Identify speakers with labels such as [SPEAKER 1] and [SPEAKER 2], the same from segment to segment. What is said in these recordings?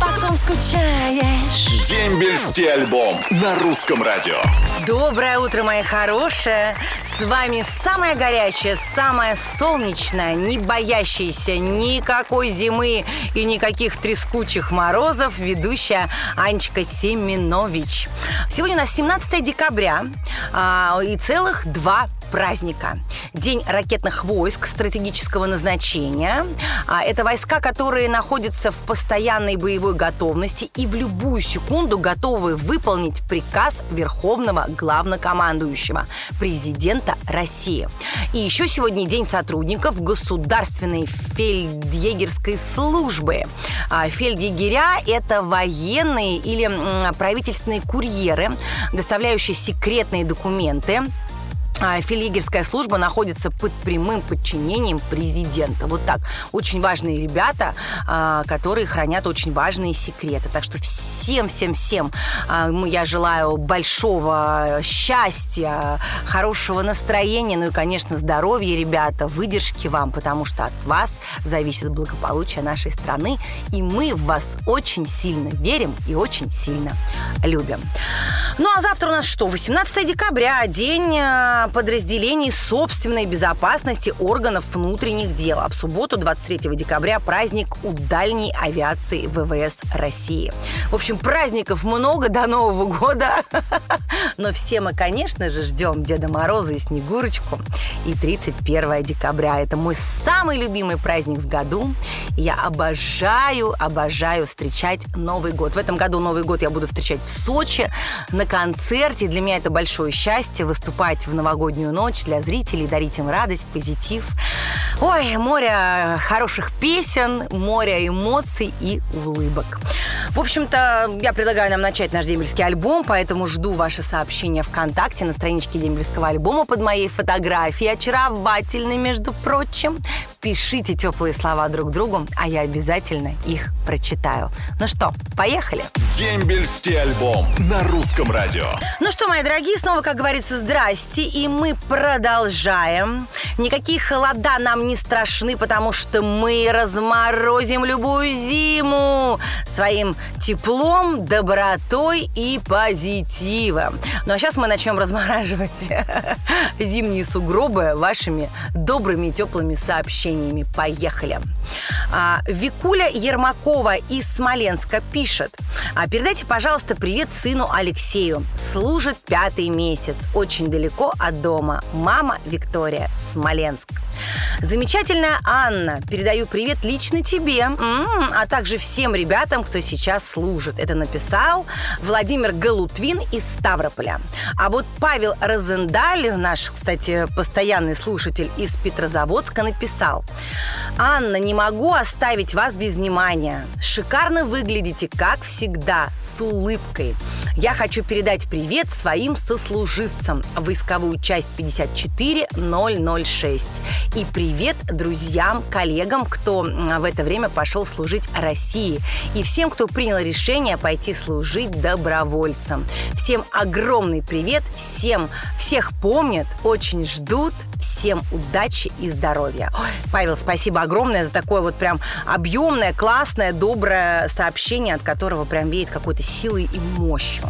[SPEAKER 1] По ком скучаешь?
[SPEAKER 2] Дембельский альбом на русском радио.
[SPEAKER 3] Доброе утро, мои хорошие! С вами самая горячая, самая солнечная, не боящаяся никакой зимы и никаких трескучих морозов ведущая Анечка Семенович. Сегодня у нас 17 декабря а, и целых два праздника. День ракетных войск стратегического назначения. А, Это войска, которые находятся в постоянной боевой готовности и в любую секунду готовы выполнить приказ Верховного Главнокомандующего, президента России. И еще сегодня День сотрудников Государственной фельдъегерской службы. А, Фельдъегеря – это военные или правительственные курьеры, доставляющие секретные документы а, Фельдъегерская служба находится под прямым подчинением президента. Вот так. Очень важные ребята, а, которые хранят очень важные секреты. Так что всем-всем-всем а, я желаю большого счастья, хорошего настроения, ну и, конечно, здоровья, ребята, выдержки вам, потому что от вас зависит благополучие нашей страны, и мы в вас очень сильно верим и очень сильно любим. Ну а завтра у нас что? 18 декабря, день подразделений собственной безопасности органов внутренних дел. А в субботу, 23 декабря, праздник у дальней авиации ВВС России. В общем, праздников много до Нового года. Но все мы, конечно же, ждем Деда Мороза и Снегурочку. И 31 декабря. Это мой самый любимый праздник в году. Я обожаю, обожаю встречать Новый год. В этом году Новый год я буду встречать в Сочи на концерте. Для меня это большое счастье выступать в новогоднюю ночь для зрителей, дарить им радость, позитив. Ой, море хороших песен, море эмоций и улыбок. В общем-то, я предлагаю нам начать наш дембельский альбом, поэтому жду ваши сообщения ВКонтакте на страничке дембельского альбома под моей фотографией, очаровательной, между прочим. Пишите теплые слова друг другу, а я обязательно их прочитаю. Ну что, поехали?
[SPEAKER 2] Дембельский альбом на русском радио.
[SPEAKER 3] Ну что, мои дорогие, снова, как говорится, здрасте, и мы продолжаем. Никакие холода нам не страшны, потому что мы разморозим любую зиму своим теплом, добротой и позитивом. Ну а сейчас мы начнем размораживать зимние сугробы вашими добрыми теплыми сообщениями. Поехали! А, Викуля Ермакова из Смоленска пишет. «А, Передайте, пожалуйста, привет сыну Алексею. Служит пятый месяц. Очень далеко от дома. Мама Виктория, Смоленск. Замечательная Анна. Передаю привет лично тебе, а также всем ребятам, кто сейчас служит. Это написал Владимир Галутвин из Ставрополя. А вот Павел Розендаль, наш, кстати, постоянный слушатель из Петрозаводска, написал. Анна, не могу оставить вас без внимания. Шикарно выглядите, как всегда, с улыбкой. Я хочу передать привет своим сослуживцам. Войсковую часть 54006. И привет друзьям, коллегам, кто в это время пошел служить России. И всем, кто принял решение пойти служить добровольцем. Всем огромный привет, всем, всех помнят, очень ждут, всем удачи и здоровья. Ой, Павел, спасибо огромное за такое вот прям объемное, классное, доброе сообщение, от которого прям веет какой-то силой и мощью.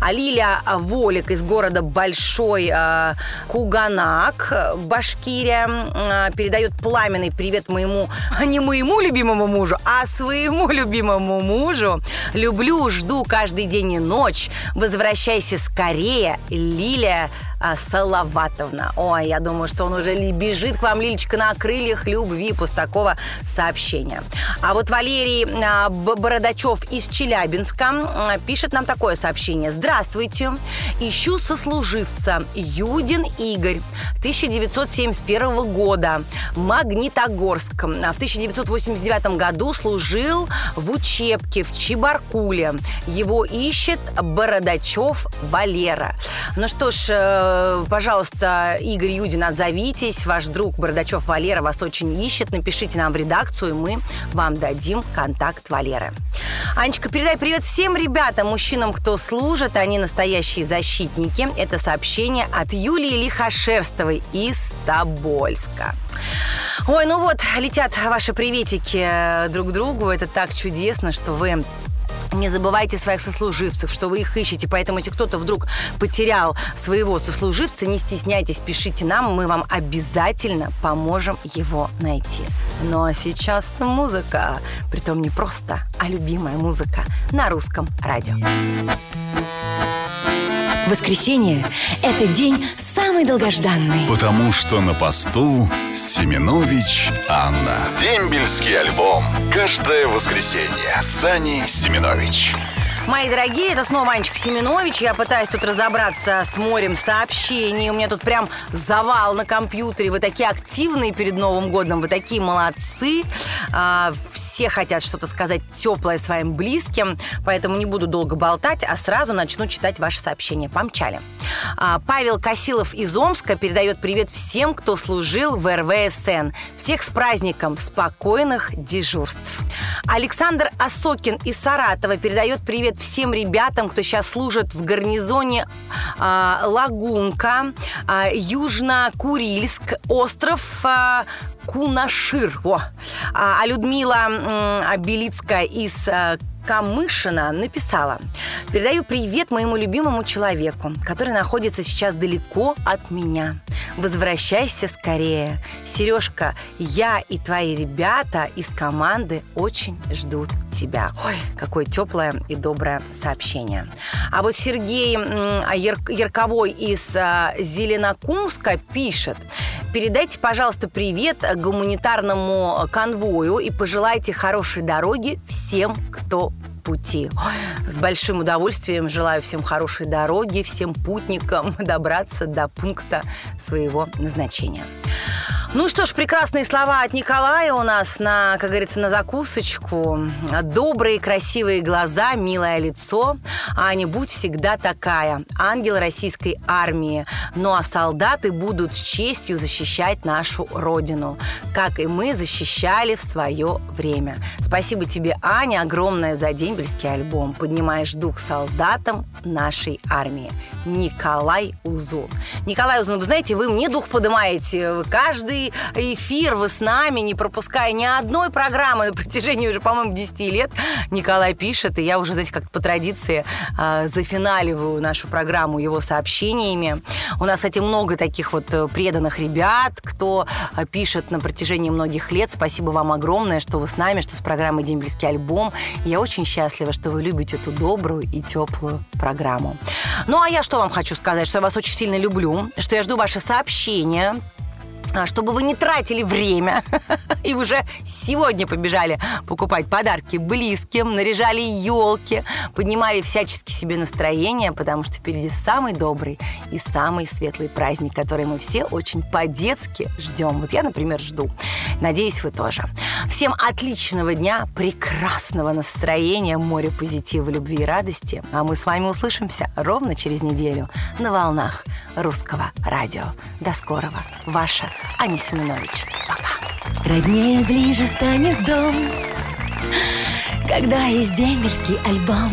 [SPEAKER 3] А Лилия Волик из города Большой э, Куганак, Башкирия, э, передает пламенный привет моему, не моему любимому мужу, а своему любимому мужу. Люблю, жду каждый день и ночь. Возвращайся скорее, Лилия а, Салаватовна. Ой, я думаю, что он уже бежит к вам, Лилечка, на крыльях любви после такого сообщения. А вот Валерий а, Бородачев из Челябинска пишет нам такое сообщение. Здравствуйте. Ищу сослуживца Юдин Игорь 1971 года. Магнитогорск. А В 1989 году служил в учебке в Чебаркуле. Его ищет Бородачев Валера. Ну что ж, э, пожалуйста, Игорь Юдин, отзовитесь. Ваш друг Бардачев Валера вас очень ищет. Напишите нам в редакцию, и мы вам дадим контакт Валеры. Анечка, передай привет всем ребятам, мужчинам, кто служит. Они настоящие защитники. Это сообщение от Юлии Лихошерстовой из Тобольска. Ой, ну вот, летят ваши приветики друг другу. Это так чудесно, что вы не забывайте своих сослуживцев, что вы их ищете. Поэтому, если кто-то вдруг потерял своего сослуживца, не стесняйтесь, пишите нам, мы вам обязательно поможем его найти. Ну а сейчас музыка. Притом не просто, а любимая музыка на русском радио.
[SPEAKER 1] Воскресенье – это день самый долгожданный.
[SPEAKER 2] Потому что на посту Семенович Анна. Дембельский альбом. Каждое воскресенье. Сани Семенович.
[SPEAKER 3] Мои дорогие, это снова Анечка Семенович. Я пытаюсь тут разобраться с морем сообщений. У меня тут прям завал на компьютере. Вы такие активные перед Новым годом, вы такие молодцы. А, все хотят что-то сказать теплое своим близким, поэтому не буду долго болтать, а сразу начну читать ваши сообщения. Помчали. А, Павел Косилов из Омска передает привет всем, кто служил в РВСН. Всех с праздником спокойных дежурств. Александр Осокин из Саратова передает привет всем ребятам, кто сейчас служит в гарнизоне а, Лагунка, а, Южно-Курильск, остров а, Кунашир. О. А, Людмила м, Белицкая из а, Камышина написала «Передаю привет моему любимому человеку, который находится сейчас далеко от меня. Возвращайся скорее. Сережка, я и твои ребята из команды очень ждут тебя». Ой, какое теплое и доброе сообщение. А вот Сергей Яр- Ярковой из а, Зеленокумска пишет «Передайте, пожалуйста, привет гуманитарному конвою и пожелайте хорошей дороги всем, кто в пути. Ой, с большим удовольствием желаю всем хорошей дороги, всем путникам добраться до пункта своего назначения. Ну что ж, прекрасные слова от Николая у нас на, как говорится, на закусочку. Добрые, красивые глаза, милое лицо. Аня, будь всегда такая. Ангел российской армии. Ну а солдаты будут с честью защищать нашу родину, как и мы защищали в свое время. Спасибо тебе, Аня, огромное за дембельский альбом. Поднимаешь дух солдатам нашей армии. Николай Узун. Николай Узун, вы знаете, вы мне дух поднимаете. Вы Эфир вы с нами, не пропуская ни одной программы на протяжении уже, по-моему, 10 лет. Николай пишет, и я уже, знаете, как по традиции э, зафиналиваю нашу программу его сообщениями. У нас, кстати, много таких вот э, преданных ребят, кто э, пишет на протяжении многих лет. Спасибо вам огромное, что вы с нами, что с программой «День близкий альбом». Я очень счастлива, что вы любите эту добрую и теплую программу. Ну, а я что вам хочу сказать, что я вас очень сильно люблю, что я жду ваши сообщения, чтобы вы не тратили время и уже сегодня побежали покупать подарки близким, наряжали елки, поднимали всячески себе настроение, потому что впереди самый добрый и самый светлый праздник, который мы все очень по-детски ждем. Вот я, например, жду. Надеюсь, вы тоже. Всем отличного дня, прекрасного настроения, море позитива, любви и радости. А мы с вами услышимся ровно через неделю на волнах русского радио. До скорого. Ваша Аня Семенович. Пока.
[SPEAKER 1] Роднее ближе станет дом, когда есть дембельский альбом.